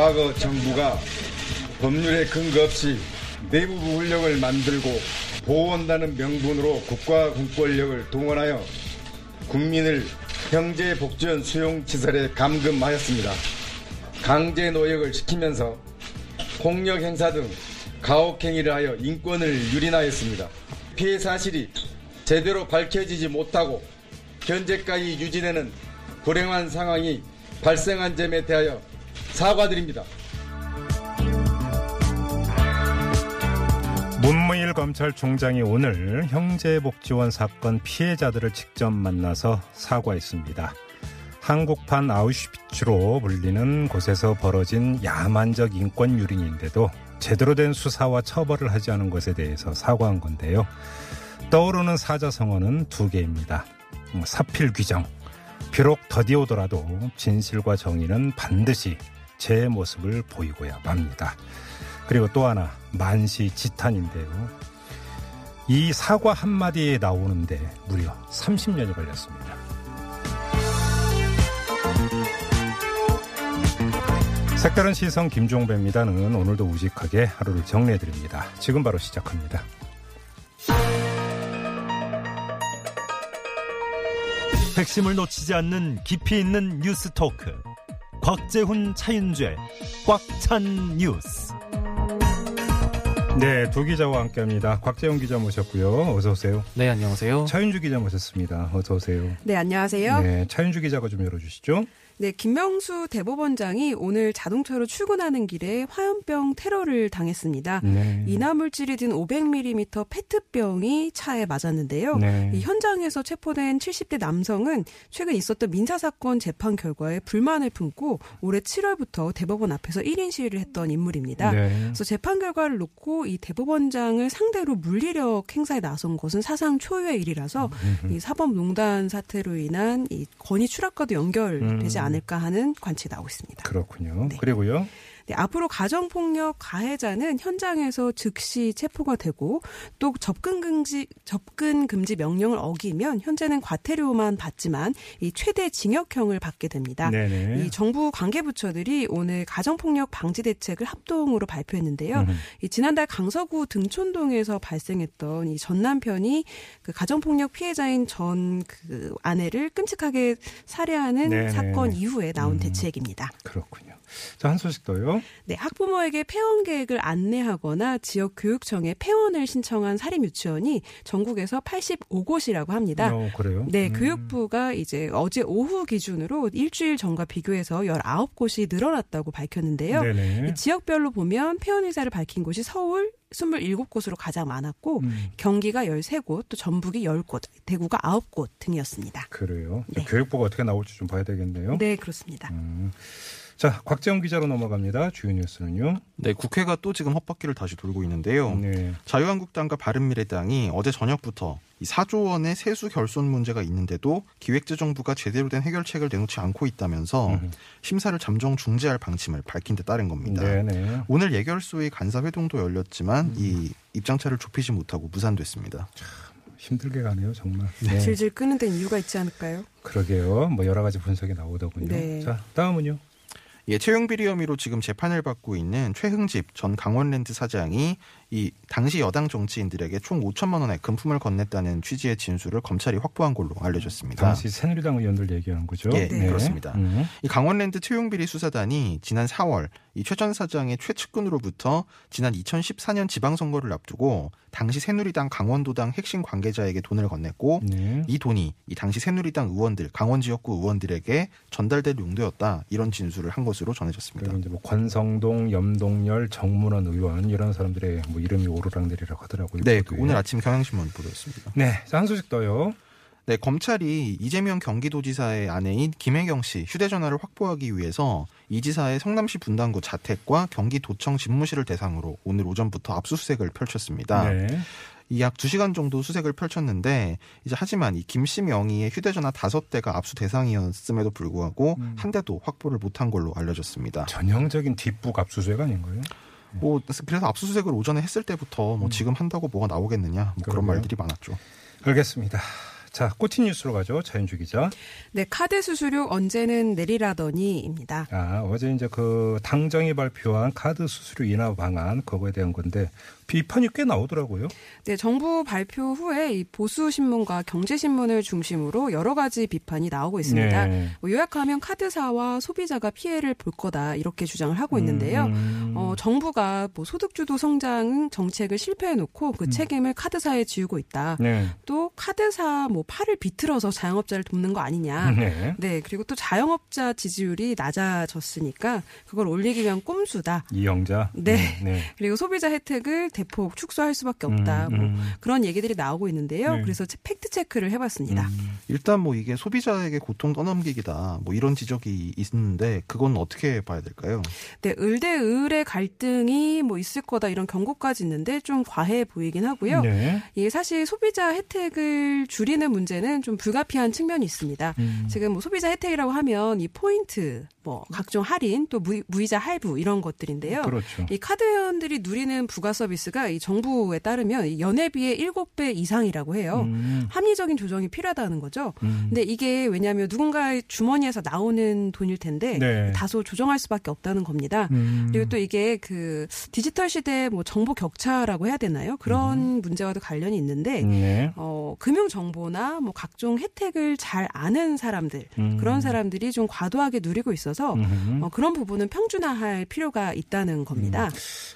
과거 정부가 법률에 근거 없이 내부부 훈력을 만들고 보호한다는 명분으로 국가 공권력을 동원하여 국민을 형제 복지원 수용 시설에 감금하였습니다. 강제 노역을 시키면서 폭력 행사 등 가혹 행위를 하여 인권을 유린하였습니다. 피해 사실이 제대로 밝혀지지 못하고 현재까지 유지되는 불행한 상황이 발생한 점에 대하여 사과드립니다. 문무일 검찰총장이 오늘 형제복지원 사건 피해자들을 직접 만나서 사과했습니다. 한국판 아우슈비츠로 불리는 곳에서 벌어진 야만적 인권 유린인데도 제대로 된 수사와 처벌을 하지 않은 것에 대해서 사과한 건데요. 떠오르는 사자성어는 두 개입니다. 사필 규정. 비록 더디오더라도 진실과 정의는 반드시 제 모습을 보이고야 맙니다. 그리고 또 하나 만시 지탄인데요. 이 사과 한마디에 나오는데 무려 30년이 걸렸습니다. 색다른 시선 김종배입니다는 오늘도 우직하게 하루를 정리해드립니다. 지금 바로 시작합니다. 핵심을 놓치지 않는 깊이 있는 뉴스 토크. 곽재훈 차윤죄 꽉찬 뉴스. 네, 두 기자와 함께합니다. 곽재용 기자 모셨고요. 어서 오세요. 네, 안녕하세요. 차윤주 기자 모셨습니다. 어서 오세요. 네, 안녕하세요. 네, 차윤주 기자가 좀 열어주시죠. 네, 김명수 대법원장이 오늘 자동차로 출근하는 길에 화염병 테러를 당했습니다. 네. 이나물질이 든 500ml 페트병이 차에 맞았는데요. 네. 이 현장에서 체포된 70대 남성은 최근 있었던 민사 사건 재판 결과에 불만을 품고 올해 7월부터 대법원 앞에서 1인 시위를 했던 인물입니다. 네. 그래서 재판 결과를 놓고 이 대법원장을 상대로 물리력 행사에 나선 것은 사상 초유의 일이라서 이 사법농단 사태로 인한 이 권위 추락과도 연결되지 음. 않을까 하는 관측이 나오고 있습니다. 그렇군요. 네. 그리고요. 네, 앞으로 가정폭력 가해자는 현장에서 즉시 체포가 되고 또 접근 금지 접근 금지 명령을 어기면 현재는 과태료만 받지만 이 최대 징역형을 받게 됩니다. 네네. 이 정부 관계부처들이 오늘 가정폭력 방지 대책을 합동으로 발표했는데요. 음. 이 지난달 강서구 등촌동에서 발생했던 이 전 남편이 그 가정폭력 피해자인 전 그 아내를 끔찍하게 살해하는 네네. 사건 이후에 나온 음. 대책입니다. 그렇군요. 자, 한 소식 더요. 네, 학부모에게 폐원 계획을 안내하거나 지역 교육청에 폐원을 신청한 사립 유치원이 전국에서 85곳이라고 합니다. 어, 그래요? 네, 음. 교육부가 이제 어제 오후 기준으로 일주일 전과 비교해서 19곳이 늘어났다고 밝혔는데요. 지역별로 보면 폐원 의사를 밝힌 곳이 서울 27곳으로 가장 많았고 음, 경기가 13곳, 또 전북이 10곳, 대구가 9곳 등이었습니다. 그래요. 네. 교육부가 어떻게 나올지 좀 봐야 되겠네요. 네, 그렇습니다. 음. 자, 곽재영 기자로 넘어갑니다. 주요 뉴스는요. 네, 국회가 또 지금 헛바퀴를 다시 돌고 있는데요. 네. 자유한국당과 바른미래당이 어제 저녁부터 이 4조 원의 세수 결손 문제가 있는데도 기획재정부가 제대로 된 해결책을 내놓지 않고 있다면서 음. 심사를 잠정 중지할 방침을 밝힌 데 따른 겁니다. 네네. 오늘 예결소의 간사 회동도 열렸지만 음. 이 입장차를 좁히지 못하고 무산됐습니다. 힘들게 가네요, 정말. 네. 질질 끄는 데는 이유가 있지 않을까요? 그러게요. 뭐 여러 가지 분석이 나오더군요. 네. 자, 다음은요. 예, 채용 비리 혐의로 지금 재판을 받고 있는 최흥집 전 강원랜드 사장이 이 당시 여당 정치인들에게 총 5천만 원의 금품을 건넸다는 취지의 진술을 검찰이 확보한 걸로 알려졌습니다. 당시 새누리당 의원들 얘기하는 거죠. 예, 네, 그렇습니다. 음. 이 강원랜드 채용비리 수사단이 지난 4월 이 최 전 사장의 최측근으로부터 지난 2014년 지방선거를 앞두고 당시 새누리당 강원도당 핵심 관계자에게 돈을 건넸고 네. 이 돈이 이 당시 새누리당 의원들 강원 지역구 의원들에게 전달될 용도였다 이런 진술을 한 것으로 전해졌습니다. 이제 뭐 권성동, 염동열, 정문원 의원 이런 사람들의 뭐 이름이 오르락내리락 하더라고요. 네, 보도에. 오늘 아침 경향신문 보도였습니다. 네, 자, 한 소식 더요. 네, 검찰이 이재명 경기도지사의 아내인 김혜경 씨 휴대전화를 확보하기 위해서 이 지사의 성남시 분당구 자택과 경기도청 집무실을 대상으로 오늘 오전부터 압수수색을 펼쳤습니다. 네. 이약 2시간 정도 수색을 펼쳤는데 이제 하지만 이 김씨 명의의 휴대전화 다섯 대가 압수 대상이었음에도 불구하고 음. 한 대도 확보를 못한 걸로 알려졌습니다. 전형적인 뒷북 압수수색 아닌가요? 뭐 그래서 압수수색을 오전에 했을 때부터 뭐 지금 한다고 뭐가 나오겠느냐 뭐 그런 음. 말들이 많았죠. 알겠습니다. 자, 꽂힌 뉴스로 가죠. 자연주 기자. 네, 카드 수수료 언제는 내리라더니입니다. 아, 어제 이제 그 당정이 발표한 카드 수수료 인하 방안 그거에 대한 건데 비판이 꽤 나오더라고요. 네, 정부 발표 후에 이 보수 신문과 경제 신문을 중심으로 여러 가지 비판이 나오고 있습니다. 네. 뭐 요약하면 카드사와 소비자가 피해를 볼 거다 이렇게 주장을 하고 있는데요. 음. 어, 정부가 뭐 소득주도 성장 정책을 실패해 놓고 그 책임을 카드사에 지우고 있다. 네. 또 카드사 뭐 팔을 비틀어서 자영업자를 돕는 거 아니냐. 네. 네, 그리고 또 자영업자 지지율이 낮아졌으니까 그걸 올리기 위한 꼼수다. 이영자. 네. 음, 네. 그리고 소비자 혜택을 대폭 축소할 수밖에 없다. 음, 뭐 음. 그런 얘기들이 나오고 있는데요. 네. 그래서 팩트 체크를 해봤습니다. 음. 일단 뭐 이게 소비자에게 고통 떠넘기기다 뭐 이런 지적이 있는데 그건 어떻게 봐야 될까요? 네, 을 대 을의 갈등이 뭐 있을 거다 이런 경고까지 있는데 좀 과해 보이긴 하고요. 네. 예, 사실 소비자 혜택을 줄이는 문제는 좀 불가피한 측면이 있습니다. 음. 지금 뭐 소비자 혜택이라고 하면 이 포인트, 뭐 각종 할인, 또 무, 무이자 할부 이런 것들인데요. 그렇죠. 이 카드 회원들이 누리는 부가 서비스 가 이 정부에 따르면 이 연회비의 7배 이상이라고 해요. 음. 합리적인 조정이 필요하다는 거죠. 음. 근데 이게 왜냐하면 누군가의 주머니에서 나오는 돈일 텐데 네. 다소 조정할 수밖에 없다는 겁니다. 음. 그리고 또 이게 그 디지털 시대 뭐 정보 격차라고 해야 되나요? 그런 문제와도 관련이 있는데 네. 어, 금융 정보나 뭐 각종 혜택을 잘 아는 사람들 음. 그런 사람들이 좀 과도하게 누리고 있어서 음. 어, 그런 부분은 평준화할 필요가 있다는 겁니다. 음.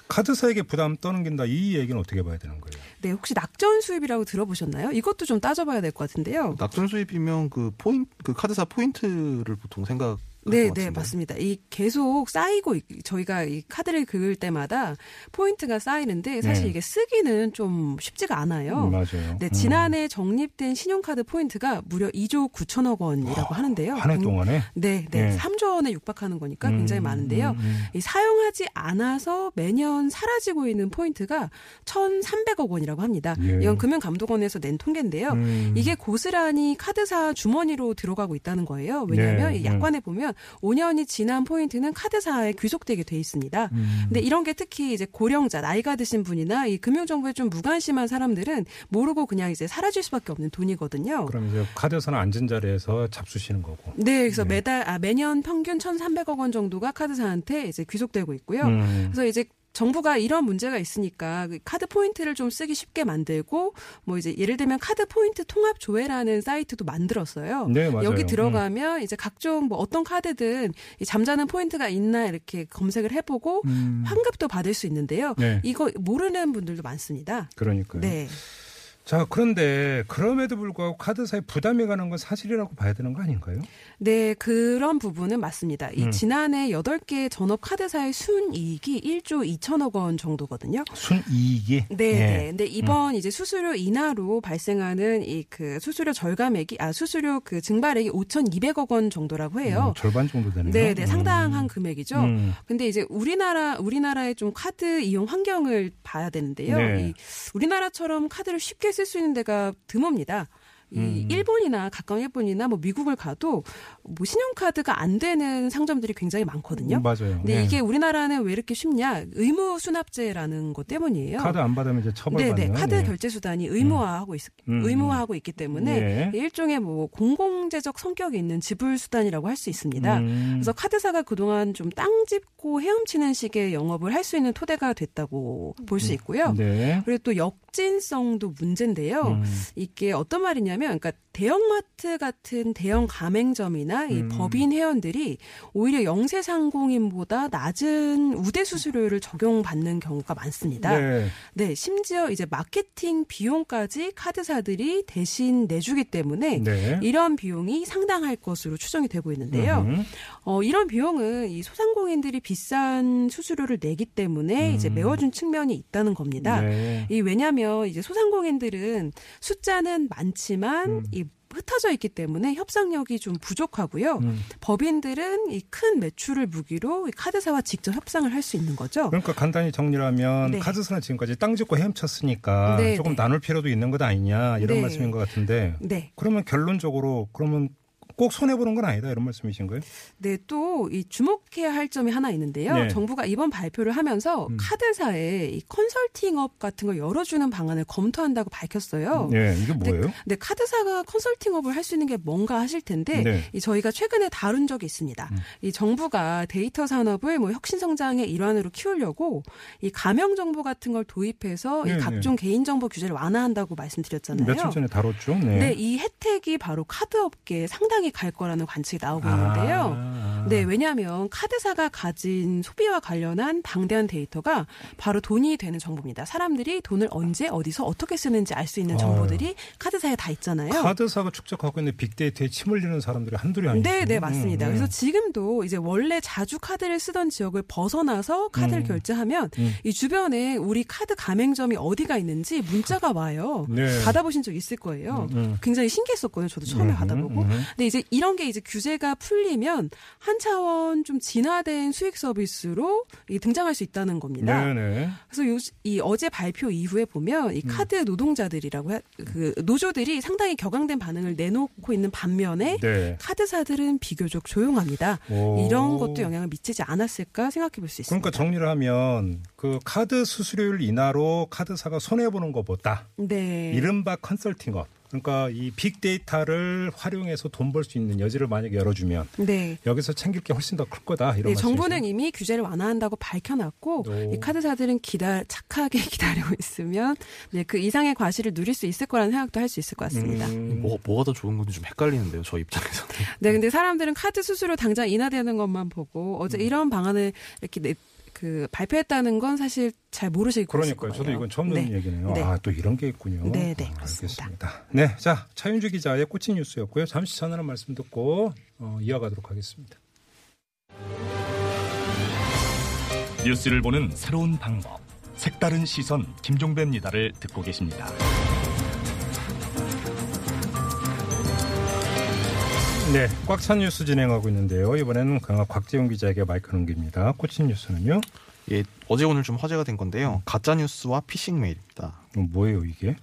카드사에게 부담 떠넘긴다 이 얘기는 어떻게 봐야 되는 거예요? 네, 혹시 낙전 수입이라고 들어보셨나요? 이것도 좀 따져봐야 될 것 같은데요. 낙전 수입이면 그 포인 그 카드사 포인트를 보통 생각 네, 네, 맞습니다. 이 계속 쌓이고 있- 저희가 이 카드를 긁을 때마다 포인트가 쌓이는데 사실 네. 이게 쓰기는 좀 쉽지가 않아요. 음, 맞아요. 네, 음. 지난해 적립된 신용카드 포인트가 무려 2조 9천억 원이라고 하는데요. 한해 굉- 동안에 네, 네, 네. 3조 원에 육박하는 거니까 음, 굉장히 많은데요. 음, 음. 이 사용하지 않아서 매년 사라지고 있는 포인트가 1,300억 원이라고 합니다. 예. 이건 금융감독원에서 낸 통계인데요. 음. 이게 고스란히 카드사 주머니로 들어가고 있다는 거예요. 왜냐하면 네, 이 약관에 보면 5년이 지난 포인트는 카드사에 귀속되게 돼 있습니다. 음. 근데 이런 게 특히 이제 고령자, 나이가 드신 분이나 이 금융 정보에 좀 무관심한 사람들은 모르고 그냥 이제 사라질 수밖에 없는 돈이거든요. 그럼 이제 카드사는 앉은 자리에서 잡수시는 거고. 네, 그래서 네. 매달 아 매년 평균 1,300억 원 정도가 카드사한테 이제 귀속되고 있고요. 음. 그래서 이제 정부가 이런 문제가 있으니까 그 카드 포인트를 좀 쓰기 쉽게 만들고 뭐 이제 예를 들면 카드 포인트 통합 조회라는 사이트도 만들었어요. 네, 맞아요. 여기 들어가면 이제 각종 뭐 어떤 카드든 이 잠자는 포인트가 있나 이렇게 검색을 해보고 음. 환급도 받을 수 있는데요. 네. 이거 모르는 분들도 많습니다. 그러니까요. 네. 자, 그런데 그럼에도 불구하고 카드사에 부담이 가는 건 사실이라고 봐야 되는 거 아닌가요? 네, 그런 부분은 맞습니다. 이 음. 지난해 8개 전업 카드사의 순이익이 1조 2천억 원 정도거든요. 순이익이. 네, 예. 네. 근데 이번 이제 수수료 인하로 발생하는 이 그 수수료 절감액이 아 수수료 그 증발액이 5,200억 원 정도라고 해요. 음, 절반 정도 되네요. 네, 네. 음. 상당한 금액이죠. 음. 근데 이제 우리나라 우리나라의 좀 카드 이용 환경을 봐야 되는데요. 네. 이 우리나라처럼 카드를 쉽게 쓸 수 있는 데가 드뭅니다. 이 음. 일본이나 가까운 일본이나 뭐 미국을 가도 뭐 신용카드가 안 되는 상점들이 굉장히 많거든요. 음, 맞아요. 근데 네. 이게 우리나라는 왜 이렇게 쉽냐? 의무 수납제라는 것 때문이에요. 카드 안 받으면 이제 처벌받는. 네, 네. 카드 예. 결제 수단이 의무화하고 있, 음. 의무화하고 있기 때문에 예. 일종의 뭐 공공재적 성격이 있는 지불 수단이라고 할 수 있습니다. 음. 그래서 카드사가 그동안 좀 땅 짚고 헤엄치는 식의 영업을 할 수 있는 토대가 됐다고 볼 수 있고요. 네. 그리고 또 역진성도 문제인데요. 음. 이게 어떤 말이냐면, 그러니까 대형마트 같은 대형 가맹점이나 이 음. 법인 회원들이 오히려 영세 상공인보다 낮은 우대 수수료를 적용받는 경우가 많습니다. 네. 네, 심지어 이제 마케팅 비용까지 카드사들이 대신 내주기 때문에 네. 이런 비용이 상당할 것으로 추정이 되고 있는데요. 음. 어, 이런 비용은 이 소상공인들이 비싼 수수료를 내기 때문에 이제 메워준 측면이 있다는 겁니다. 네. 이 왜냐하면 이제 소상공인들은 숫자는 많지만 하이 흩어져 있기 때문에 협상력이 좀 부족하고요. 음. 법인들은 이 큰 매출을 무기로 이 카드사와 직접 협상을 할 수 있는 거죠. 그러니까 간단히 정리를 하면 네. 카드사는 지금까지 땅 짓고 헤엄쳤으니까 네, 조금 네. 나눌 필요도 있는 것 아니냐 이런 네. 말씀인 것 같은데 네. 그러면 결론적으로 그러면 꼭 손해 보는 건 아니다 이런 말씀이신 거예요? 네, 또 이 주목해야 할 점이 하나 있는데요. 네. 정부가 이번 발표를 하면서 음. 카드사에 이 컨설팅업 같은 걸 열어주는 방안을 검토한다고 밝혔어요. 네, 이게 뭐예요? 네, 카드사가 컨설팅업을 할 수 있는 게 뭔가 하실 텐데 네. 이 저희가 최근에 다룬 적이 있습니다. 음. 이 정부가 데이터 산업을 뭐 혁신 성장의 일환으로 키우려고 이 가명 정보 같은 걸 도입해서 네, 이 각종 개인 정보 규제를 완화한다고 말씀드렸잖아요. 며칠 전에 다뤘죠. 네. 네, 이 혜택이 바로 카드 업계에 상당히 갈 거라는 관측이 나오고 있는데요. 아. 네, 왜냐하면 카드사가 가진 소비와 관련한 방대한 데이터가 바로 돈이 되는 정보입니다. 사람들이 돈을 언제 어디서 어떻게 쓰는지 알 수 있는 정보들이 카드사에 다 있잖아요. 카드사가 축적하고 있는 빅데이터에 침 흘리는 사람들이 한둘이 아니죠. 네, 네, 맞습니다. 음, 그래서 음. 지금도 이제 원래 자주 카드를 쓰던 지역을 벗어나서 카드를 음. 결제하면 음. 이 주변에 우리 카드 가맹점이 어디가 있는지 문자가 와요. 네. 받아보신 적 있을 거예요. 음, 음. 굉장히 신기했었거든요. 저도 처음에 받아보고. 근데 이제 이런 게 이제 규제가 풀리면 한 차원 좀 진화된 수익 서비스로 이 등장할 수 있다는 겁니다. 네, 네. 그래서 요, 이 어제 발표 이후에 보면 음. 이 카드 노동자들이라고 해, 그 노조들이 상당히 격앙된 반응을 내놓고 있는 반면에 네. 카드사들은 비교적 조용합니다. 오. 이런 것도 영향을 미치지 않았을까 생각해 볼 수 있습니다. 그러니까 정리를 하면 그 카드 수수료율 인하로 카드사가 손해 보는 것보다 네. 이른바 컨설팅업 그러니까 이 빅데이터를 활용해서 돈 벌 수 있는 여지를 만약에 열어주면 네. 여기서 챙길 게 훨씬 더 클 거다 이런 네? 정부는 이미 규제를 완화한다고 밝혀놨고 오. 이 카드사들은 기다 착하게 기다리고 있으면 네, 그 이상의 과실을 누릴 수 있을 거라는 생각도 할 수 있을 것 같습니다. 음. 뭐, 뭐가 더 좋은 건지 좀 헷갈리는데요, 저 입장에서는. 네, 근데 사람들은 카드 수수료 당장 인하되는 것만 보고 어제 이런 방안을 이렇게 내, 그 발표했다는 건 사실 잘 모르실 거예요. 그러니까요. 저도 이건 처음 듣는 네. 얘기네요. 네. 아, 또 이런 게 있군요. 네, 네, 아. 알겠습니다. 네, 자, 차윤주 기자의 꽂힌 뉴스였고요. 잠시 전하는 말씀 듣고 어, 이어가도록 하겠습니다. 뉴스를 보는 새로운 방법. 색다른 시선 김종배입니다를 듣고 계십니다. 네, 꽉 찬 뉴스 진행하고 있는데요. 이번에는 곽재훈 기자에게 마이크 넘깁니다. 꽂힌 뉴스는요? 예, 어제 오늘 좀 화제가 된 건데요. 가짜 뉴스와 피싱 메일입니다. 어, 뭐예요, 이게?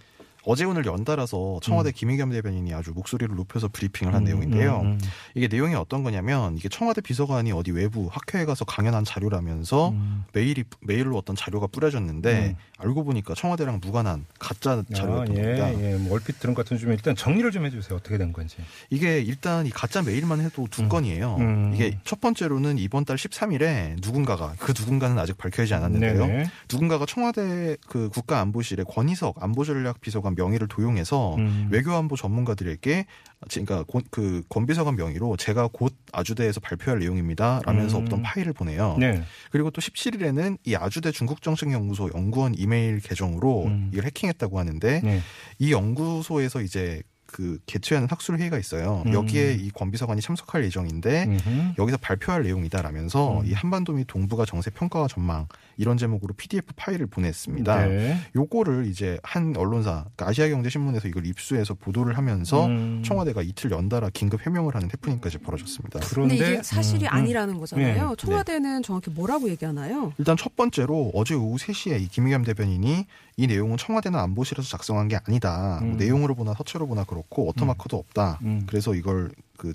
어제 오늘 연달아서 청와대 김의겸 대변인이 아주 목소리를 높여서 브리핑을 한 음, 내용인데요. 음, 음. 이게 내용이 어떤 거냐면 이게 청와대 비서관이 어디 외부 학회에 가서 강연한 자료라면서 음. 메일이 메일로 어떤 자료가 뿌려졌는데 음. 알고 보니까 청와대랑 무관한 가짜 자료였던 아, 겁니다. 예, 예. 뭐 얼핏 들은 것 같은 좀 일단 정리를 좀 해주세요. 어떻게 된 건지. 이게 일단 이 가짜 메일만 해도 두 음. 건이에요. 음. 이게 첫 번째로는 이번 달 13일에 누군가가 그 누군가는 아직 밝혀지지 않았는데요. 네네. 누군가가 청와대 그 국가안보실의 권희석 안보전략 비서관 명의를 도용해서 음. 외교안보 전문가들에게 그러니까 고- 그 권비서관 명의로 제가 곧 아주대에서 발표할 내용입니다. 라면서 음. 어떤 파일을 보내요. 네. 그리고 또 17일에는 이 아주대 중국정책연구소 연구원 이메일 계정으로 음. 이걸 해킹했다고 하는데 네. 이 연구소에서 이제 그 개최하는 학술 회의가 있어요. 음. 여기에 이 권비서관이 참석할 예정인데 음흠. 여기서 발표할 내용이다라면서 음. 이 한반도 및 동북아 정세 평가와 전망 이런 제목으로 PDF 파일을 보냈습니다. 네. 요거를 이제 한 언론사 그러니까 아시아경제신문에서 이걸 입수해서 보도를 하면서 음. 청와대가 이틀 연달아 긴급 해명을 하는 해프닝까지 벌어졌습니다. 그런데 이게 사실이 음, 음. 아니라는 거잖아요. 네. 청와대는 정확히 뭐라고 얘기하나요? 일단 첫 번째로 어제 오후 3시에 이 김의겸 대변인이 이 내용은 청와대나 안보실에서 작성한 게 아니다. 뭐 음. 내용으로 보나 서체로 보나 그렇고 워터마크도 없다. 음. 그래서 이걸 그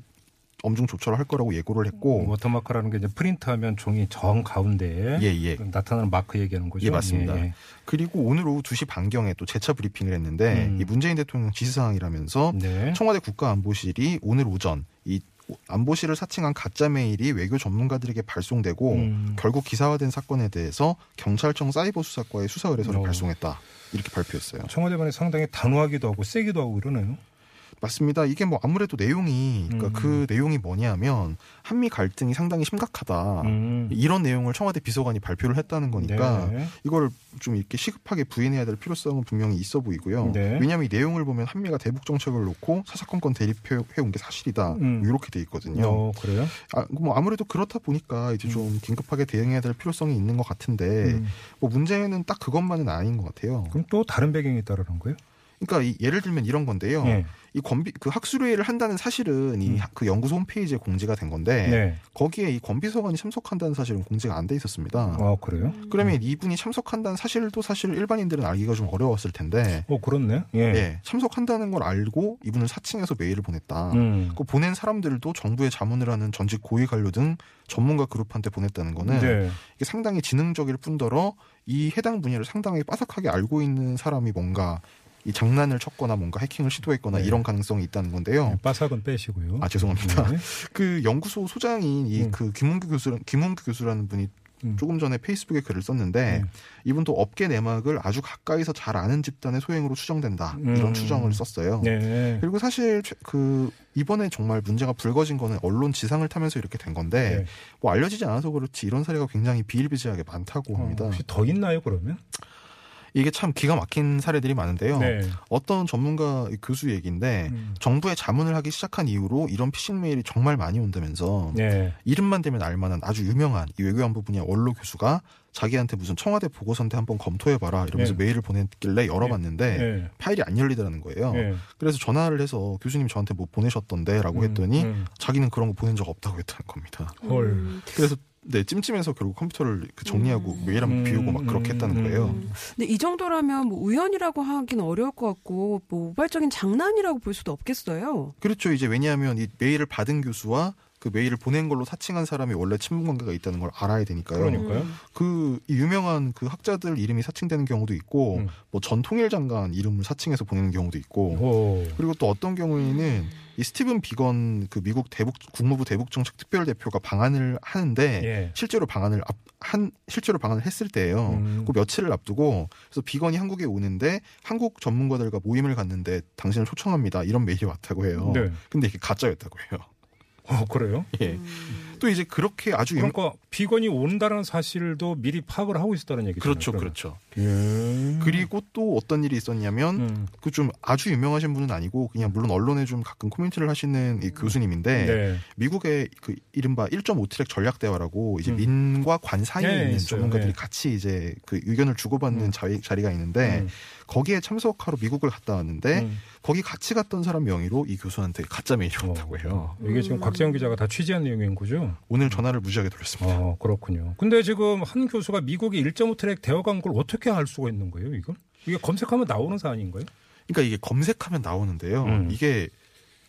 엄중 조처를 할 거라고 예고를 했고 워터마크라는 게 이제 프린트하면 종이 정 가운데에 예, 예. 나타나는 마크 얘기하는 거죠. 예, 맞습니다. 예, 예. 그리고 오늘 오후 2시 반경에 또 재차 브리핑을 했는데 음. 이 문재인 대통령 지시사항이라면서 네. 청와대 국가안보실이 오늘 오전 이 안보실을 사칭한 가짜 메일이 외교 전문가들에게 발송되고 음. 결국 기사화된 사건에 대해서 경찰청 사이버 수사과에 수사 의뢰서를 어. 발송했다 이렇게 발표했어요. 청와대관이 상당히 단호하기도 하고 세기도 하고 이러네요. 맞습니다. 이게 뭐 아무래도 내용이 그러니까 음. 그 내용이 뭐냐면 한미 갈등이 상당히 심각하다. 음. 이런 내용을 청와대 비서관이 발표를 했다는 거니까 네. 이걸 좀 이렇게 시급하게 부인해야 될 필요성은 분명히 있어 보이고요. 네. 왜냐하면 이 내용을 보면 한미가 대북 정책을 놓고 사사건건 대립해 온 게 사실이다. 음. 뭐 이렇게 돼 있거든요. 어, 그래요? 아, 뭐 아무래도 그렇다 보니까 이제 좀 긴급하게 대응해야 될 필요성이 있는 것 같은데 음. 뭐 문제는 딱 그것만은 아닌 것 같아요. 그럼 또 다른 배경이 있다라는 거예요? 그러니까 이 예를 들면 이런 건데요. 네. 이 권비 그 학술회의를 한다는 사실은 이 그 연구소 홈페이지에 공지가 된 건데 네. 거기에 이 권비서관이 참석한다는 사실은 공지가 안 돼 있었습니다. 아, 그래요? 그러면 이분이 참석한다는 사실도 사실 일반인들은 알기가 좀 어려웠을 텐데 어, 그렇네. 예. 예, 참석한다는 걸 알고 이분을 사칭해서 메일을 보냈다. 음. 그 보낸 사람들도 정부에 자문을 하는 전직 고위 관료 등 전문가 그룹한테 보냈다는 거는 네. 이게 상당히 지능적일 뿐더러 이 해당 분야를 상당히 빠삭하게 알고 있는 사람이 뭔가 이 장난을 쳤거나 뭔가 해킹을 시도했거나 네. 이런 가능성이 있다는 건데요. 네, 빠삭은 빼시고요. 아 죄송합니다. 네. 그 연구소 소장인 이 음. 그 김문규 교수 김문규 교수라는 분이 음. 조금 전에 페이스북에 글을 썼는데 음. 이분도 업계 내막을 아주 가까이서 잘 아는 집단의 소행으로 추정된다 음. 이런 추정을 썼어요. 네. 그리고 사실 최- 그 이번에 정말 문제가 불거진 거는 언론 지상을 타면서 이렇게 된 건데 네. 뭐 알려지지 않아서 그렇지 이런 사례가 굉장히 비일비재하게 많다고 어, 합니다. 혹시 더 있나요, 그러면? 이게 참 기가 막힌 사례들이 많은데요. 네. 어떤 전문가 교수 얘기인데 음. 정부에 자문을 하기 시작한 이후로 이런 피싱 메일이 정말 많이 온다면서 네. 이름만 대면 알만한 아주 유명한 이 외교안보 분야 원로 교수가 자기한테 무슨 청와대 보고서인데 한번 검토해봐라 이러면서 네. 메일을 보냈길래 열어봤는데 네. 파일이 안 열리더라는 거예요. 네. 그래서 전화를 해서 교수님 저한테 뭐 보내셨던데라고 음, 했더니 음. 자기는 그런 거 보낸 적 없다고 했다는 겁니다. 헐. 음. 그래서 네 찜찜해서 결국 컴퓨터를 그 정리하고 음. 메일 한번 음, 비우고 막 그렇게 음, 했다는 거예요. 음. 근데 이 정도라면 뭐 우연이라고 하긴 어려울 것 같고 뭐 우발적인 장난이라고 볼 수도 없겠어요. 그렇죠. 이제 왜냐하면 이 메일을 받은 교수와 그 메일을 보낸 걸로 사칭한 사람이 원래 친분 관계가 있다는 걸 알아야 되니까요. 그러니까요. 그이 유명한 그 학자들 이름이 사칭되는 경우도 있고 음. 뭐 전 통일 장관 이름을 사칭해서 보내는 경우도 있고 오. 그리고 또 어떤 경우에는 이 스티븐 비건 그 미국 대북 국무부 대북정책 특별 대표가 방한을 하는데 예. 실제로 방한을 앞, 한 실제로 방한을 했을 때예요. 음. 그 며칠을 앞두고 그래서 비건이 한국에 오는데 한국 전문가들과 모임을 갖는데 당신을 초청합니다. 이런 메일이 왔다고 해요. 네. 근데 이게 가짜였다고 해요. 어, 그래요? 예. 또 이제 그렇게 아주 유 그러니까 비건이 온다는 사실도 미리 파악을 하고 있었다는 얘기죠. 그렇죠, 그렇죠. 예. 그리고 또 어떤 일이 있었냐면 음. 그좀 아주 유명하신 분은 아니고 그냥 물론 언론에 좀 가끔 코멘트를 하시는 이 교수님인데 네. 미국의 그 이른바 1.5 트랙 전략 대화라고 이제 음. 민과 관 사이에 네, 있는. 전문가들이 네. 같이 이제 그 의견을 주고받는 음. 자리, 자리가 있는데 음. 거기에 참석하러 미국을 갔다 왔는데 음. 거기 같이 갔던 사람 명의로 이 교수한테 가짜 메일이 어, 왔다고 해요. 이게 지금 곽재영 기자가 다 취재한 내용인 거죠? 오늘 전화를 무지하게 돌렸습니다. 어, 그렇군요. 근데 지금 한 교수가 미국이 1.5 트랙 대화간 걸 어떻게 알 수가 있는 거예요, 이걸? 이게 검색하면 나오는 사안인가요? 그러니까 이게 검색하면 나오는데요. 음. 이게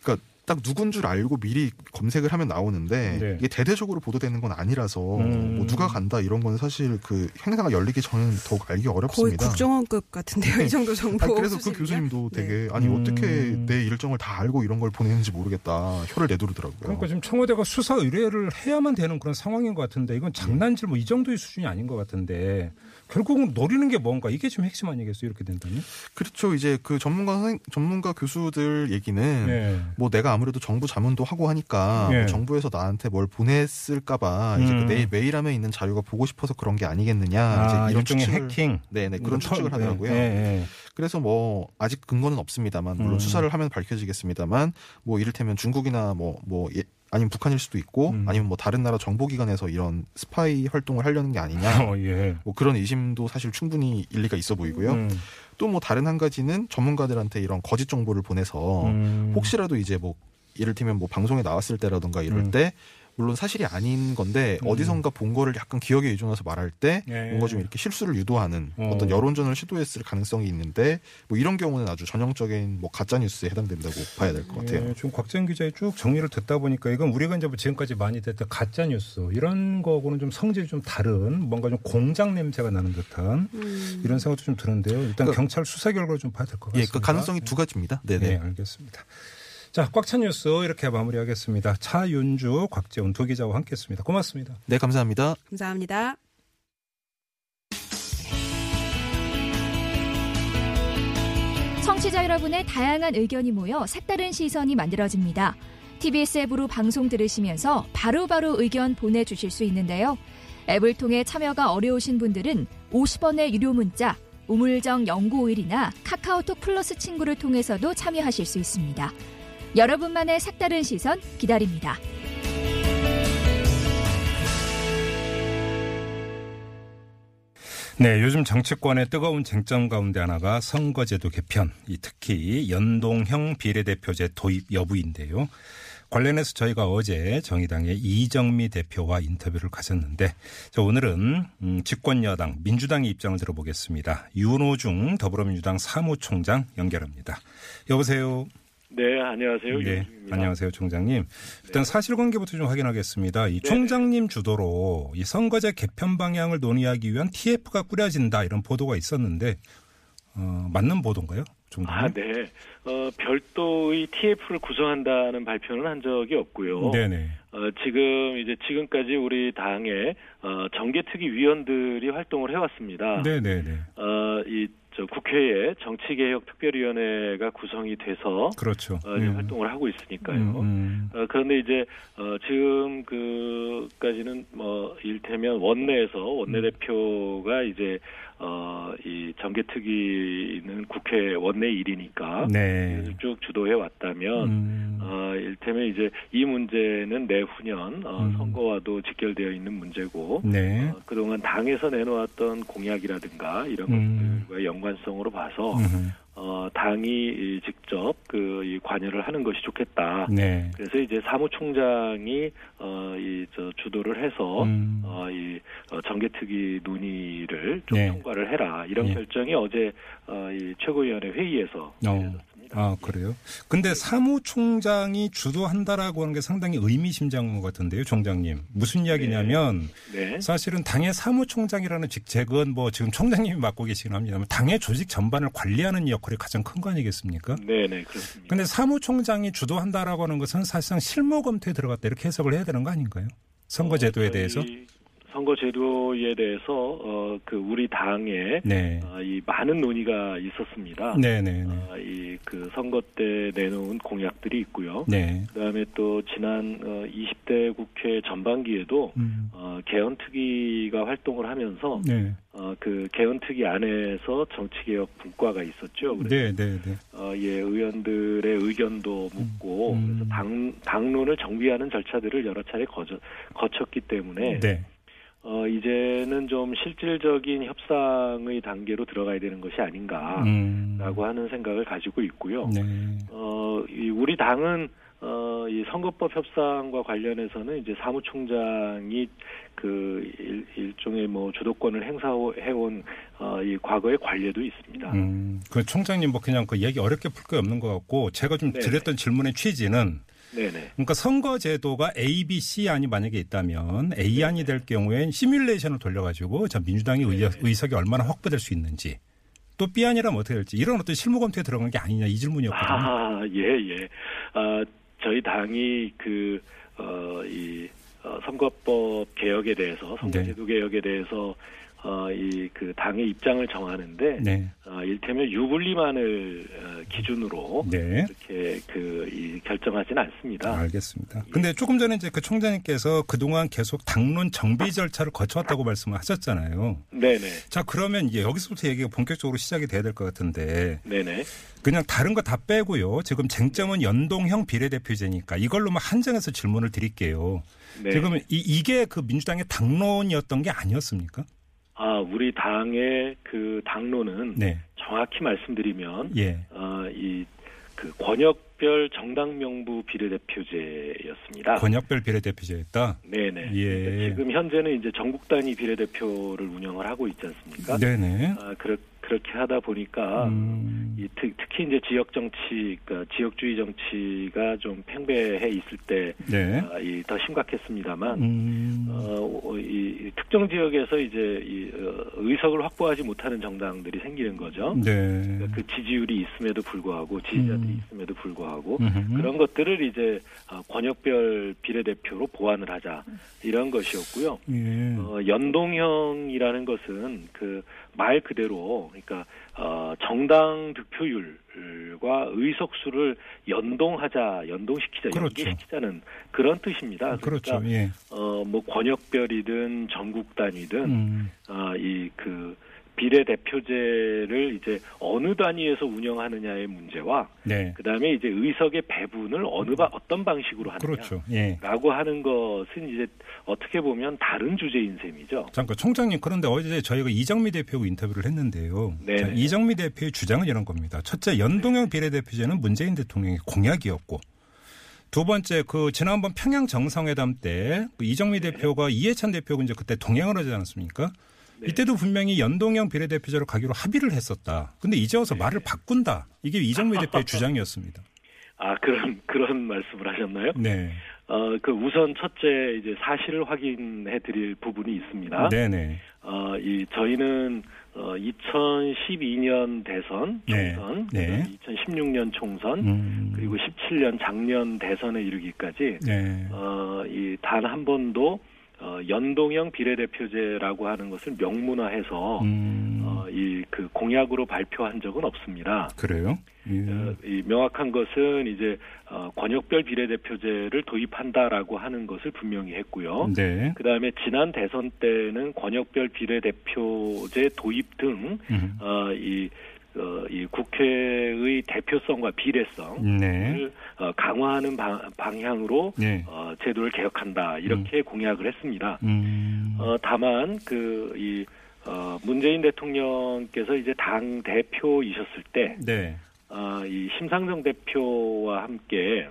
그러니까 딱 누군 줄 알고 미리 검색을 하면 나오는데 네. 이게 대대적으로 보도되는 건 아니라서 음. 뭐 누가 간다 이런 건 사실 그 행사가 열리기 전에는 더욱 알기 거의 어렵습니다. 국정원급 같은데요. 이 정도 정보. 아니, 그래서 그 수집이면? 교수님도 네. 되게 아니 음. 어떻게 내 일정을 다 알고 이런 걸 보내는지 모르겠다 혀를 내두르더라고요. 그러니까 지금 청와대가 수사 의뢰를 해야만 되는 그런 상황인 것 같은데 이건 장난질 뭐 이 정도의 수준이 아닌 것 같은데 결국은 노리는 게 뭔가 이게 지금 핵심 아니겠어요? 이렇게 된다면? 그렇죠. 이제 그 전문가 선생- 전문가 교수들 얘기는 네. 뭐 내가 아무래도 정부 자문도 하고 하니까 예. 뭐 정부에서 나한테 뭘 보냈을까봐 이제 음. 그내 메일함에 있는 자료가 보고 싶어서 그런 게 아니겠느냐 아, 이제 이런 일종의 추측을 해킹. 네네 그런 털- 추측을 하더라고요. 예, 예. 그래서 뭐 아직 근거는 없습니다만 물론 음. 수사를 하면 밝혀지겠습니다만 뭐 이를테면 중국이나 뭐뭐 아니면 북한일 수도 있고 음. 아니면 뭐 다른 나라 정보기관에서 이런 스파이 활동을 하려는 게 아니냐 어, 예. 뭐 그런 의심도 사실 충분히 일리가 있어 보이고요. 음, 또뭐 다른 한 가지는 전문가들한테 이런 거짓 정보를 보내서 음. 혹시라도 이제 뭐 예를 들면 뭐 방송에 나왔을 때라든가 이럴 음. 때 물론 사실이 아닌 건데 음. 어디선가 본 거를 약간 기억에 의존해서 말할 때 예. 뭔가 좀 이렇게 실수를 유도하는 어. 어. 떤 여론전을 시도했을 가능성이 있는데 뭐 이런 경우는 아주 전형적인 뭐 가짜 뉴스에 해당된다고 봐야 될 것 같아요. 예, 지금 곽재현 기자의 쭉 정리를 듣다 보니까 이건 우리가 이제 뭐 지금까지 많이 됐던 가짜 뉴스 이런 거하고는 좀 성질이 좀 다른 뭔가 좀 공장 냄새가 나는 듯한 음. 이런 생각도 좀 드는데요. 일단 그러니까- 경찰 수사 결과를 좀 봐야 될것 예, 같습니다. 그 가능성이 두 가지입니다. 네네. 네, 알겠습니다. 자, 꽉 찬 뉴스 이렇게 마무리하겠습니다. 차윤주, 곽재훈 두 기자와 함께했습니다. 고맙습니다. 네, 감사합니다. 감사합니다. 청취자 여러분의 다양한 의견이 모여 색다른 시선이 만들어집니다. TBS 앱으로 방송 들으시면서 바로바로 의견 보내주실 수 있는데요. 앱을 통해 참여가 어려우신 분들은 50원의 유료 문자 우물정 0951이나 카카오톡 플러스 친구를 통해서도 참여하실 수 있습니다. 여러분만의 색다른 시선 기다립니다. 네, 요즘 정치권의 뜨거운 쟁점 가운데 하나가 선거제도 개편, 이 특히 연동형 비례대표제 도입 여부인데요. 관련해서 저희가 어제 정의당의 이정미 대표와 인터뷰를 가졌는데 자, 오늘은 음, 집권 여당 민주당의 입장을 들어보겠습니다. 윤호중 더불어민주당 사무총장 연결합니다. 여보세요. 네, 안녕하세요. 네. 안녕하세요, 총장님. 일단 사실관계부터 좀 확인하겠습니다. 이 네. 총장님 주도로 이 선거제 개편 방향을 논의하기 위한 TF가 꾸려진다 이런 보도가 있었는데 어, 맞는 보도인가요, 총장님? 아, 네. 어, 별도의 TF를 구성한다는 발표는 한 적이 없고요. 네네. 어, 지금 이제 지금까지 우리 당의 어, 정개특위 위원들이 활동을 해왔습니다. 네네네. 어, 이 저 국회에 정치개혁특별위원회가 구성이 돼서 그렇죠. 어, 음. 활동을 하고 있으니까요. 음, 음. 어, 그런데 이제 어, 지금 그까지는 뭐 일테면 원내에서 원내대표가 이제 어, 이 정개특위는 국회 원내 일이니까 네. 쭉 주도해 왔다면 음. 어, 일테면 이제 이 문제는 내후년 어, 음. 선거와도 직결되어 있는 문제고 네. 어, 그동안 당에서 내놓았던 공약이라든가 이런 음. 것들과 연 관성으로 봐서 음. 어, 당이 이 직접 그 이 관여를 하는 것이 좋겠다. 네. 그래서 이제 사무총장이 어, 이 저 주도를 해서 음. 어, 이 어, 정개특위 논의를 좀 네. 통과를 해라 이런 예. 결정이 어제 어, 이 최고위원회 회의에서 어. 내려졌습니다. 아, 그래요? 근데 사무총장이 주도한다라고 하는 게 상당히 의미심장한 것 같은데요, 총장님. 무슨 이야기냐면 네. 사실은 당의 사무총장이라는 직책은 뭐 지금 총장님이 맡고 계시긴 합니다만 당의 조직 전반을 관리하는 역할이 가장 큰 거 아니겠습니까? 네, 네, 그렇습니다. 근데 사무총장이 주도한다라고 하는 것은 사실상 실무 검토에 들어갔다 이렇게 해석을 해야 되는 거 아닌가요? 선거제도에 어, 대해서? 선거 제도에 대해서 어, 그 우리 당에 네. 어, 이 많은 논의가 있었습니다. 네네네. 어, 이그 선거 때 내놓은 공약들이 있고요. 네. 그다음에 또 지난 어, 20대 국회 전반기에도 음. 어, 개헌특위가 활동을 하면서 네. 어, 그 개헌특위 안에서 정치개혁 분과가 있었죠. 그래서 네, 네, 네. 어, 예, 의원들의 의견도 묻고 음. 그래서 당 당론을 정비하는 절차들을 여러 차례 거쳐, 거쳤기 때문에 네. 어, 이제는 좀 실질적인 협상의 단계로 들어가야 되는 것이 아닌가라고 음. 하는 생각을 가지고 있고요. 네. 어, 이 우리 당은 어, 이 선거법 협상과 관련해서는 이제 사무총장이 그 일, 일종의 뭐 주도권을 행사해온 어, 이 과거의 관례도 있습니다. 음, 그 총장님 뭐 그냥 그 얘기 어렵게 풀거 없는 것 같고 제가 좀 네네. 드렸던 질문의 취지는 네네. 그러니까 선거제도가 A, B, C 안이 만약에 있다면 A 안이 될 경우엔 시뮬레이션을 돌려가지고 저 민주당의 의, 네네. 의석이 얼마나 확보될 수 있는지 또 B 안이라면 어떻게 될지 이런 어떤 실무 검토에 들어간 게 아니냐 이 질문이었거든요. 아, 예, 예. 아, 저희 당이 그, 어, 이, 어, 선거법 개혁에 대해서, 선거제도 개혁에 대해서, 어, 이, 그, 당의 입장을 정하는데, 네, 어, 일테면 유불리만을 어, 기준으로, 네. 이렇게 그, 이, 결정하진 않습니다. 알겠습니다. 근데 조금 전에 이제 그 총장님께서 그동안 계속 당론 정비 절차를 거쳐왔다고 말씀을 하셨잖아요. 네네. 자, 그러면 이제 여기서부터 얘기가 본격적으로 시작이 돼야 될 것 같은데 네네. 그냥 다른 거 다 빼고요. 지금 쟁점은 연동형 비례대표제니까 이걸로만 한정해서 질문을 드릴게요. 네. 지금 이, 이게 그 민주당의 당론이었던 게 아니었습니까? 아, 우리 당의 그 당론은 네. 정확히 말씀드리면, 예. 어, 이, 그 권역별 정당 명부 비례대표제였습니다. 권역별 비례대표제였다. 네네. 예. 그러니까 지금 현재는 이제 전국 단위 비례대표를 운영을 하고 있지 않습니까? 네네. 아, 그렇, 그렇게 하다 보니까 음, 이 특, 특히 이제 지역 정치, 그러니까 지역주의 정치가 좀 팽배해 있을 때, 네. 아, 심각했습니다만, 음, 어, 어, 이, 이 특정 지역에서 이제 이, 어, 의석을 확보하지 못하는 정당들이 생기는 거죠. 네. 그러니까 그 지지율이 있음에도 불구하고 지지자들이 음. 있음에도 불구하고 음흠. 그런 것들을 이제 어, 권역별 비례대표로 보완을 하자 이런 것이었고요. 예. 어, 연동형이라는 것은 그말 그대로 그러니까 어, 정당 득표율과 의석수를 연동하자, 연동시키자, 그렇죠. 연계시키자는 그런 뜻입니다. 그렇죠. 그러니까 예. 어, 뭐 권역별이든 전국 단위든 음, 아, 이그 비례대표제를 이제 어느 단위에서 운영하느냐의 문제와 네. 그다음에 이제 의석의 배분을 어느 바, 어떤 방식으로 하느냐. 그렇죠. 예. 라고 하는 것은 이제 어떻게 보면 다른 주제인 셈이죠. 잠깐 총장님 그런데 어제 저희가 이정미 대표하고 인터뷰를 했는데요. 네네. 자, 이정미 대표의 주장은 이런 겁니다. 첫째 연동형 비례대표제는 문재인 대통령의 공약이었고 두 번째 그 지난번 평양 정상회담 때 그 이정미 대표가 이해찬 대표가 이제 그때 동행을 하지 않았습니까? 이때도 분명히 연동형 비례대표제로 가기로 합의를 했었다. 근데 이제 와서 말을 바꾼다. 이게 이정미 대표의 주장이었습니다. 아 그런 그런 말씀을 하셨나요? 네. 어, 그 우선 첫째 이제 사실을 확인해 드릴 부분이 있습니다. 네네. 어, 이 저희는 어, 2012년 대선 네. 총선, 네. 2016년 총선, 음. 그리고 17년 작년 대선에 이르기까지 네. 어, 이 단 한 번도 어, 연동형 비례대표제라고 하는 것을 명문화해서 음. 어, 이그 공약으로 발표한 적은 없습니다. 그래요? 예. 어, 이 명확한 것은 이제 어, 권역별 비례대표제를 도입한다라고 하는 것을 분명히 했고요. 네. 그 다음에 지난 대선 때는 권역별 비례대표제 도입 등 음. 어, 이, 어, 이 국회의 대표성과 비례성을 네. 어, 강화하는 방, 방향으로 네. 어, 제도를 개혁한다 이렇게 공약을 했습니다. 음. 어, 다만 그이 어, 문재인 대통령께서 이제 당 대표이셨을 때 네. 어, 이 심상정 대표와 함께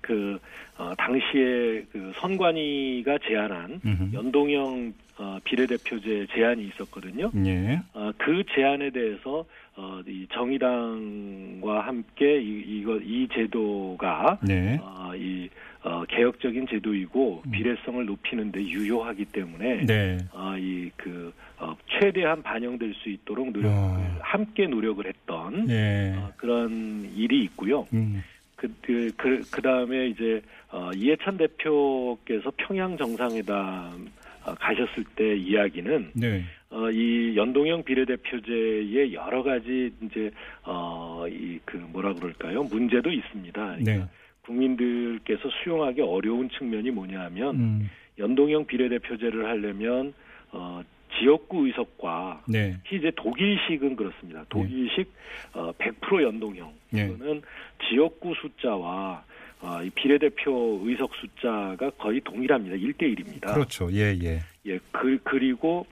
그 어, 당시에 그 선관위가 제안한 음흠. 연동형 어, 비례대표제 제안이 있었거든요. 예. 어, 그 제안에 대해서 어, 이 정의당과 함께 이, 이거 이 제도가 네. 어, 이 어, 개혁적인 제도이고 비례성을 높이는 데 유효하기 때문에 음. 네. 어, 이그 어, 최대한 반영될 수 있도록 노력을 아. 함께 노력을 했던 예. 어, 그런 일이 있고요. 음. 그, 그, 그, 그 다음에 이제, 어, 이해찬 대표께서 평양 정상회담 어, 가셨을 때 이야기는, 네. 어, 이 연동형 비례대표제의 여러 가지 이제, 어, 이, 그, 뭐라 그럴까요? 문제도 있습니다. 그러니까 네. 국민들께서 수용하기 어려운 측면이 뭐냐 하면, 음. 연동형 비례대표제를 하려면, 어, 지역구 의석과 네. 특히 이제 독일식은 그렇습니다. 독일식 어, 100% 연동형. 네. 이거는 지역구 숫자와 어, 이 비례대표 의석 숫자가 거의 동일합니다. 1대1입니다. 그렇죠. 예, 예. 예, 그, 그리고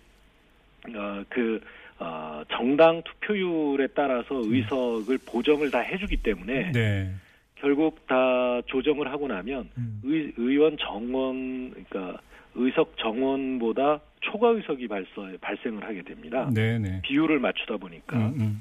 어, 그 어, 정당 투표율에 따라서 의석을 보정을 다 해주기 때문에 음. 네. 결국 다 조정을 하고 나면 음. 의, 의원 정원 그러니까 의석 정원보다 초과 의석이 발서, 발생을 하게 됩니다. 네, 네. 비율을 맞추다 보니까 음, 음.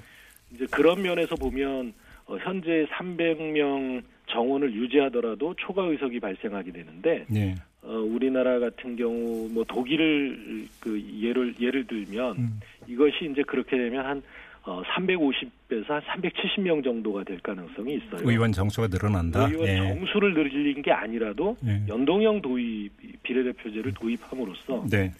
이제 그런 면에서 보면 어, 현재 300명 정원을 유지하더라도 초과 의석이 발생하게 되는데 네. 어, 우리나라 같은 경우 뭐 독일을 그 예를 예를 들면 음. 이것이 이제 그렇게 되면 한 어, 350에서 한 370명 정도가 될 가능성이 있어요. 의원 정수가 늘어난다. 의원 예. 정수를 늘린 게 아니라도 예. 연동형 도입 비례대표제를 도입함으로써 네.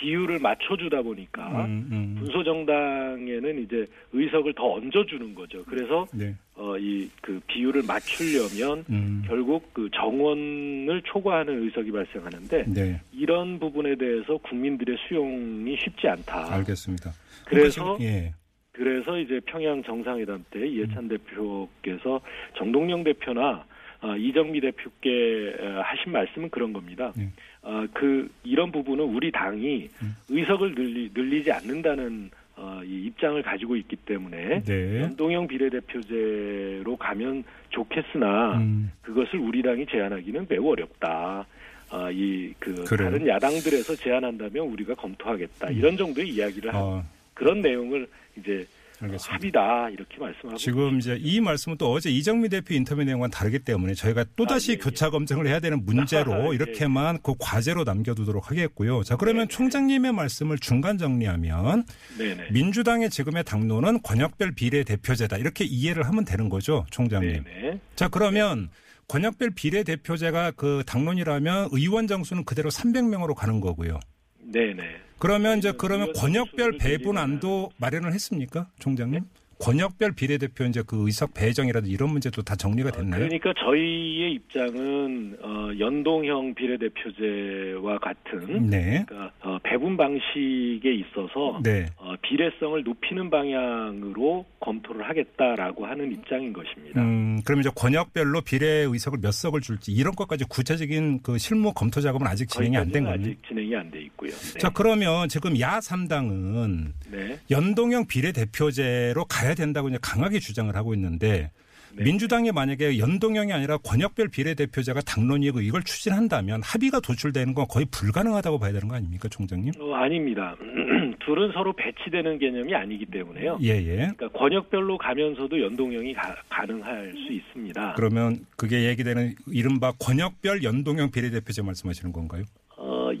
비율을 맞춰주다 보니까 음, 음. 분소 정당에는 이제 의석을 더 얹어주는 거죠. 그래서 네. 어, 이 그 비율을 맞추려면 음. 결국 그 정원을 초과하는 의석이 발생하는데 네. 이런 부분에 대해서 국민들의 수용이 쉽지 않다. 알겠습니다. 그래서 예. 그래서 이제 평양 정상회담 때 이해찬 음. 대표께서 정동영 대표나 어, 이정미 대표께 어, 하신 말씀은 그런 겁니다. 네. 어, 그 이런 부분은 우리 당이 음. 의석을 늘리, 늘리지 않는다는 어, 이 입장을 가지고 있기 때문에 네. 연동형 비례대표제로 가면 좋겠으나 음. 그것을 우리 당이 제안하기는 매우 어렵다. 아, 이, 그, 그래요? 다른 야당들에서 제안한다면 우리가 검토하겠다. 이런 정도의 이야기를 한 어, 그런 내용을 이제 알겠습니다. 합의다. 이렇게 말씀하고. 지금 이제 이 말씀은 또 어제 이정미 대표 인터뷰 내용과는 다르기 때문에 저희가 또 다시 아, 예, 교차 검증을 해야 되는 문제로 예, 이렇게만 그 과제로 남겨두도록 하겠고요. 자, 그러면 네. 총장님의 말씀을 중간 정리하면 네네. 민주당의 지금의 당론은 권역별 비례 대표제다. 이렇게 이해를 하면 되는 거죠, 총장님. 네네. 자, 그러면 권역별 비례 대표제가 그 당론이라면 의원 정수는 그대로 300명으로 가는 거고요. 네네. 그러면 이제 그러면 권역별 배분안도 마련을 했습니까, 총장님? 권역별 비례대표 이제 그 의석 배정이라든지 이런 문제도 다 정리가 됐나요? 그러니까 저희의 입장은 어, 연동형 비례대표제와 같은 네. 그러니까 어, 배분 방식에 있어서 네. 어, 비례성을 높이는 방향으로 검토를 하겠다라고 하는 입장인 것입니다. 음, 그럼 이제 권역별로 비례 의석을 몇 석을 줄지 이런 것까지 구체적인 그 실무 검토 작업은 아직 진행이 안 된 거네요. 아직 진행이 안 돼 있고요. 네. 자, 그러면 지금 야 3당은 네. 연동형 비례대표제로 가야 된다고 이제 강하게 주장을 하고 있는데 네. 민주당이 만약에 연동형이 아니라 권역별 비례대표제가 당론이고 이걸 추진한다면 합의가 도출되는 건 거의 불가능하다고 봐야 되는 거 아닙니까, 총장님? 어, 아닙니다. 둘은 서로 배치되는 개념이 아니기 때문에요. 예, 예. 그러니까 권역별로 가면서도 연동형이 가, 가능할 수 있습니다. 그러면 그게 얘기되는 이른바 권역별 연동형 비례대표제 말씀하시는 건가요?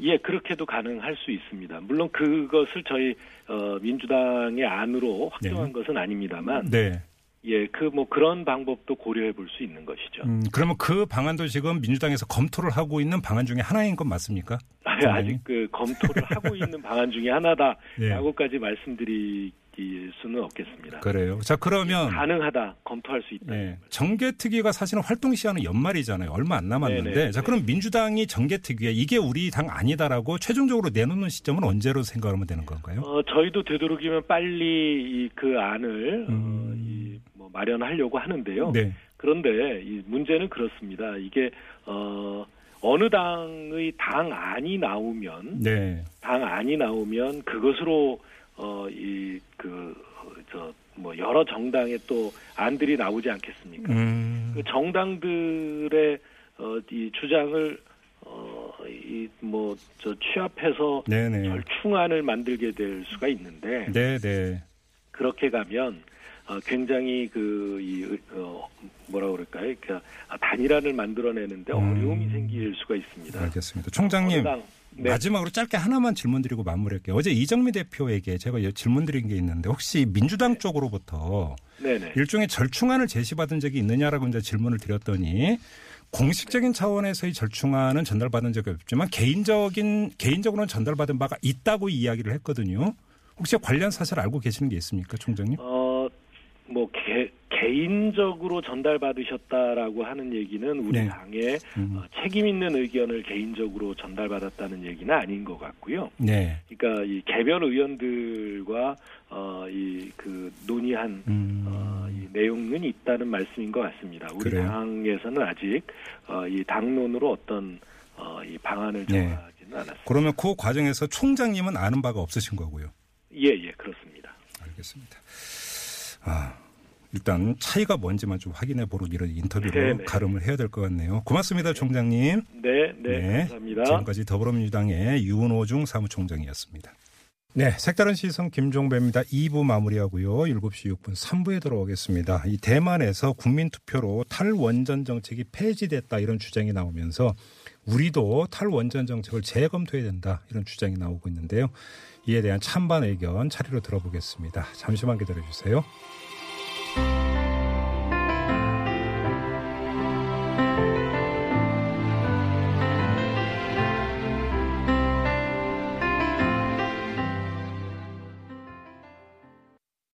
어, 예, 그렇게도 가능할 수 있습니다. 물론 그것을 저희 어, 민주당의 안으로 확정한 것은 아닙니다만, 네. 예, 그 뭐 그런 방법도 고려해 볼 수 있는 것이죠. 음, 그러면 그 방안도 지금 민주당에서 검토를 하고 있는 방안 중에 하나인 건 맞습니까? 아니, 아직 그 검토를 하고 있는 방안 중에 하나다라고까지 예. 말씀드 릴 수는 없겠습니다. 그래요. 자, 그러면 가능하다, 검토할 수 있다. 예. 정계특위가 사실은 활동 시한은 연말이잖아요. 얼마 안 남았는데. 네네. 자, 그럼 민주당이 정계특위에 이게 우리 당 아니다라고 최종적으로 내놓는 시점은 언제로 생각하면 되는 건가요? 어, 저희도 되도록이면 빨리 이그 안을 어, 이, 뭐 마련하려고 하는데요. 음. 네. 그런데 이 문제는 그렇습니다. 이게 어, 어느 당의 당 안이 나오면 네. 당 안이 나오면 그것으로 어, 어이 그 저 뭐 여러 정당의 또 안들이 나오지 않겠습니까? 음. 그 정당들의 어, 이 주장을 어, 이뭐 저 취합해서 네네. 절충안을 만들게 될 수가 있는데 네, 네. 그렇게 가면 어, 굉장히 그이 어, 뭐라 그럴까요? 그 단일화를 만들어내는데 음. 어려움이 생길 수가 있습니다. 알겠습니다. 총장님. 어느 당- 네. 마지막으로 짧게 하나만 질문 드리고 마무리할게요. 어제 이정미 대표에게 제가 질문 드린 게 있는데 혹시 민주당 쪽으로부터 네네. 일종의 절충안을 제시받은 적이 있느냐라고 이제 질문을 드렸더니 공식적인 차원에서의 절충안은 전달받은 적이 없지만 개인적인 개인적으로는 전달받은 바가 있다고 이야기를 했거든요. 혹시 관련 사실 알고 계시는 게 있습니까, 총장님? 어, 뭐 개, 개인적으로 전달받으셨다라고 하는 얘기는 우리 네. 당의 음. 어, 책임 있는 의견을 개인적으로 전달받았다는 얘기는 아닌 것 같고요. 네. 그러니까 이 개별 의원들과 어, 이 그 논의한 음. 어, 이 내용은 있다는 말씀인 것 같습니다. 우리 그래요? 당에서는 아직 어, 이 당론으로 어떤 어, 이 방안을 네. 정하지는 않았습니다. 그러면 그 과정에서 총장님은 아는 바가 없으신 거고요. 예, 예, 그렇습니다. 알겠습니다. 아, 일단 차이가 뭔지만 좀 확인해 보러 이런 인터뷰로 네네. 가름을 해야 될 것 같네요. 고맙습니다, 총장님. 네, 네, 감사합니다. 지금까지 더불어민주당의 유은호중 사무총장이었습니다. 네, 색다른 시선 김종배입니다. 2부 마무리하고요. 7시 6분 3부에 들어오겠습니다. 이 대만에서 국민투표로 탈원전 정책이 폐지됐다 이런 주장이 나오면서 우리도 탈원전 정책을 재검토해야 된다 이런 주장이 나오고 있는데요. 이에 대한 찬반 의견 차례로 들어보겠습니다. 잠시만 기다려 주세요.